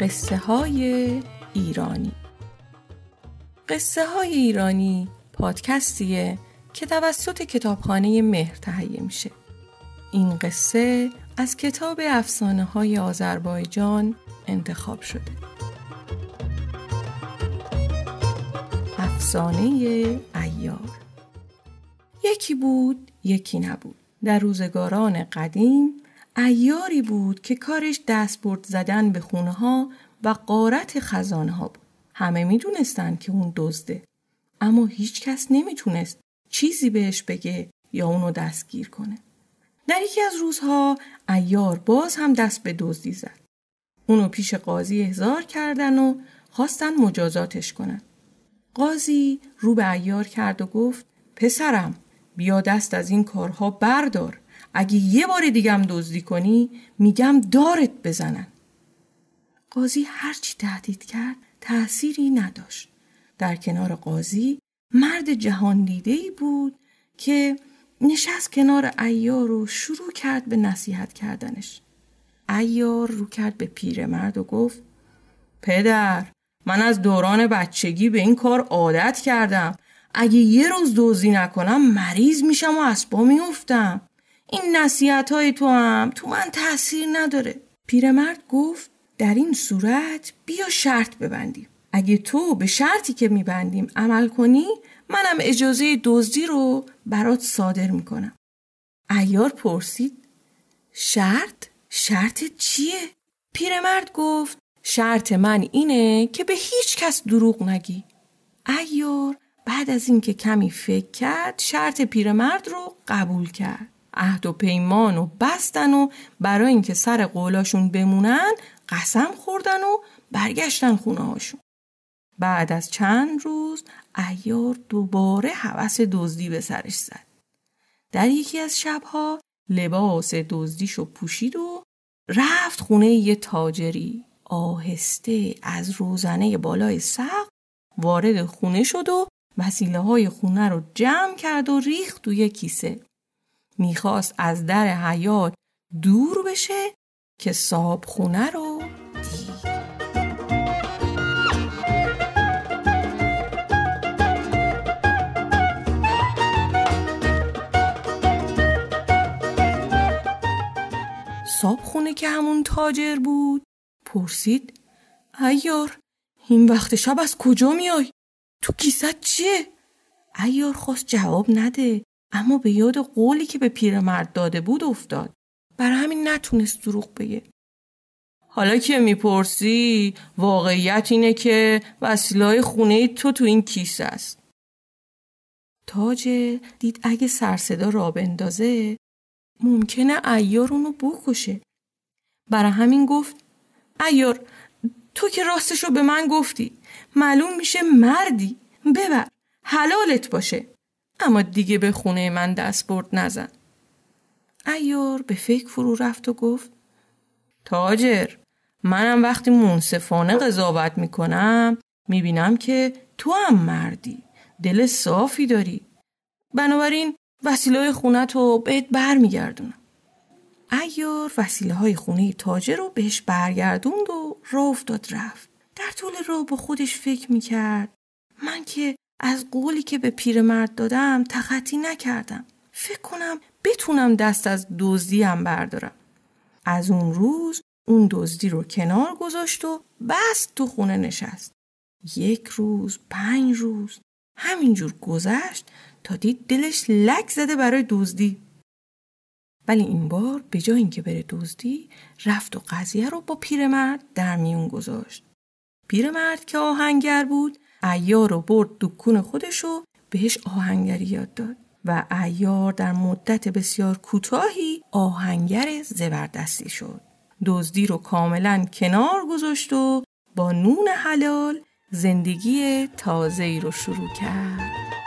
قصه های ایرانی. قصه های ایرانی پادکستیه که توسط کتابخانه مهر تهیه میشه. این قصه از کتاب افسانه های آذربایجان انتخاب شده. افسانه ایار. یکی بود یکی نبود. در روزگاران قدیم ایاری بود که کارش دستبرد زدن به خونه ها و قارت خزانه ها بود. همه می‌دونستند که اون دزده. اما هیچ کس نمی‌تونست چیزی بهش بگه یا اونو دستگیر کنه. در یکی از روزها ایار باز هم دست به دزدی زد. اونو پیش قاضی احضار کردن و خواستن مجازاتش کنن. قاضی رو به ایار کرد و گفت پسرم بیا دست از این کارها بردار. اگه یه بار دیگم دزدی کنی میگم دارت بزنن. قاضی هرچی تهدید کرد تأثیری نداشت. در کنار قاضی مرد جهان دیده بود که نشست کنار ایار و شروع کرد به نصیحت کردنش. ایار رو کرد به پیرمرد و گفت پدر من از دوران بچگی به این کار عادت کردم اگه یه روز دوزی نکنم مریض میشم و اسبا میفتم این نصیحت های تو هم تو من تاثیر نداره. پیرمرد گفت در این صورت بیا شرط ببندیم. اگه تو به شرطی که میبندیم عمل کنی منم اجازه دزدی رو برات صادر می‌کنم. ایار پرسید شرط؟ شرط چیه؟ پیرمرد گفت شرط من اینه که به هیچ کس دروغ نگی. ایار بعد از اینکه کمی فکر کرد شرط پیرمرد رو قبول کرد. عهد و پیمان و بستن و برای اینکه سر قولاشون بمونن قسم خوردن و برگشتن خونه هاشون. بعد از چند روز ایار دوباره حوس دزدی به سرش زد. در یکی از شبها لباس دزدیشو پوشید و رفت خونه یه تاجری آهسته از روزنه بالای سقف وارد خونه شد و وسیله های خونه رو جمع کرد و ریخت توی کیسه. می‌خواست از در حیات دور بشه که صاحب خونه رو دید. صاحب خونه که همون تاجر بود پرسید ایار این وقت شب از کجا میای؟ تو کیست چیه؟ ایار خواست جواب نده اما به یاد قولی که به پیرمرد داده بود افتاد. بر همین نتونست دروغ بگه. حالا که می‌پرسی واقعیت اینه که وسیلای خونه تو تو این کیسه است. تاج دید اگه سرصدا را بندازه ممکنه ایار اونو بکشه. برای همین گفت ایار تو که راستشو به من گفتی معلوم میشه مردی ببر حلالت باشه اما دیگه به خونه من دست برد نزن. ایار به فکر فرو رفت و گفت تاجر منم وقتی منصفانه قضاوت می‌کنم می‌بینم که تو هم مردی دل صافی داری. بنابراین وسیله خونه رو بهت برمیگردونم. ایار وسیله های خونه تاجر رو بهش برگردوند و راه افتاد رفت. در طول راه با خودش فکر می‌کرد من که از قولی که به پیرمرد دادم تخطی نکردم. فکر کنم بتونم دست از دزدیم بردارم. از اون روز اون دزدی رو کنار گذاشت و بست تو خونه نشست. یک روز پنج روز همینجور گذشت تا دید دلش لک زده برای دزدی. ولی این بار به جای اینکه بره دزدی رفت و قضیه رو با پیرمرد در میون گذاشت. پیرمرد که آهنگر بود ایار رو برد دکون خودشو بهش آهنگری یاد داد و ایار در مدت بسیار کوتاهی آهنگر زبردستی شد. دزدی رو کاملا کنار گذاشت و با نون حلال زندگی تازه‌ای رو شروع کرد.